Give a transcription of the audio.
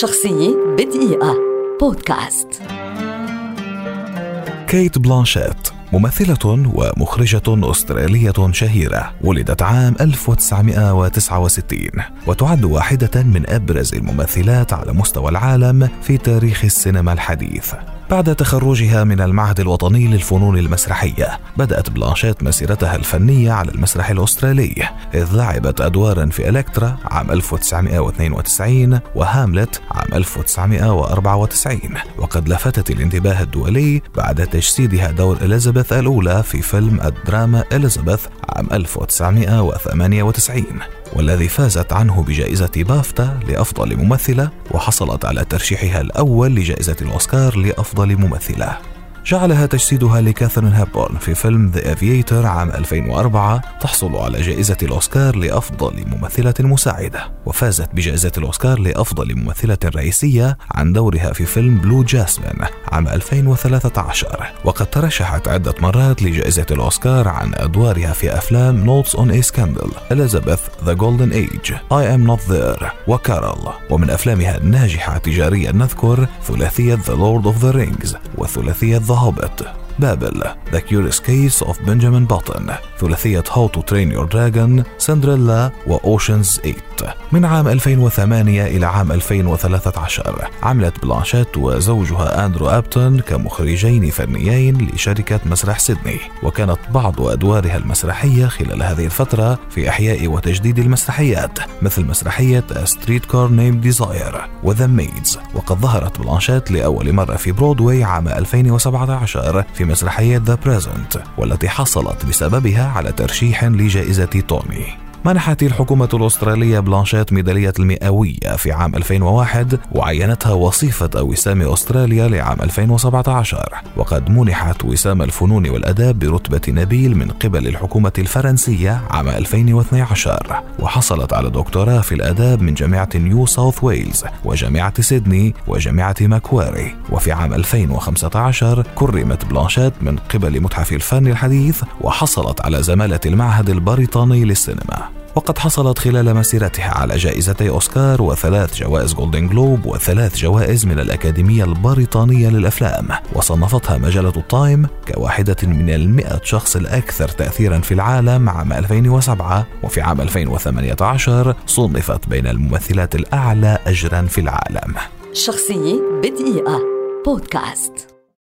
شخصية بدقيقة. بودكاست. كيت بلانشيت ممثلة ومخرجة أسترالية شهيرة ولدت عام 1969 وتعد واحدة من أبرز الممثلات على مستوى العالم في تاريخ السينما الحديث. بعد تخرجها من المعهد الوطني للفنون المسرحية بدأت بلانشيت مسيرتها الفنية على المسرح الأسترالي إذ لعبت أدوارا في إلكترا عام 1992 وهاملت عام 1994 وقد لفتت الانتباه الدولي بعد تجسيدها دور إليزابيث الأولى في فيلم الدراما إليزابيث عام 1998 والذي فازت عنه بجائزة بافتا لأفضل ممثلة وحصلت على ترشيحها الأول لجائزة الأوسكار لأفضل ممثلة. جعلها تجسيدها لكاثرين هيبورن في فيلم The Aviator عام 2004 تحصل على جائزة الأوسكار لأفضل ممثلة مساعدة وفازت بجائزة الأوسكار لأفضل ممثلة رئيسية عن دورها في فيلم Blue Jasmine عام 2013 وقد ترشحت عدة مرات لجائزة الأوسكار عن أدوارها في أفلام Notes on a Scandal Elizabeth The Golden Age I am not there وكارول ومن أفلامها الناجحة تجاريا نذكر ثلاثية The Lord of the Rings. وثلاثية Hobbit. بابل. The Curious Case of Benjamin Button. ثلاثية How to Train Your Dragon. سندريلا و Ocean's 8 من عام 2008 إلى عام 2013 عملت بلانشيت وزوجها أندرو أبتون كمخرجين فنيين لشركة مسرح سيدني. وكانت بعض أدوارها المسرحية خلال هذه الفترة في إحياء وتجديد المسرحيات مثل مسرحية Street car Named Desire و The Maids وقد ظهرت بلانشيت لأول مرة في برودواي عام 2017 في مسرحية The Present والتي حصلت بسببها على ترشيح لجائزة توني منحت الحكومة الأسترالية بلانشيت ميدالية المئوية في عام 2001 وعينتها وصيفة وسام أستراليا لعام 2017 وقد منحت وسام الفنون والأداب برتبة نبيل من قبل الحكومة الفرنسية عام 2012 وحصلت على دكتوراه في الآداب من جامعة نيو ساوث ويلز وجامعة سيدني وجامعة ماكواري. وفي عام 2015 كرمت بلانشيت من قبل متحف الفن الحديث وحصلت على زمالة المعهد البريطاني للسينما. وقد حصلت خلال مسيرتها على جائزتي أوسكار وثلاث جوائز جولدن جلوب وثلاث جوائز من الأكاديمية البريطانية للأفلام. وصنفتها مجلة التايم كواحدة من المئة شخص الأكثر تأثيرا في العالم عام 2007 وفي عام 2018 صنفت بين الممثلات الأعلى أجرا في العالم. شخصية بدقيقة. بودكاست.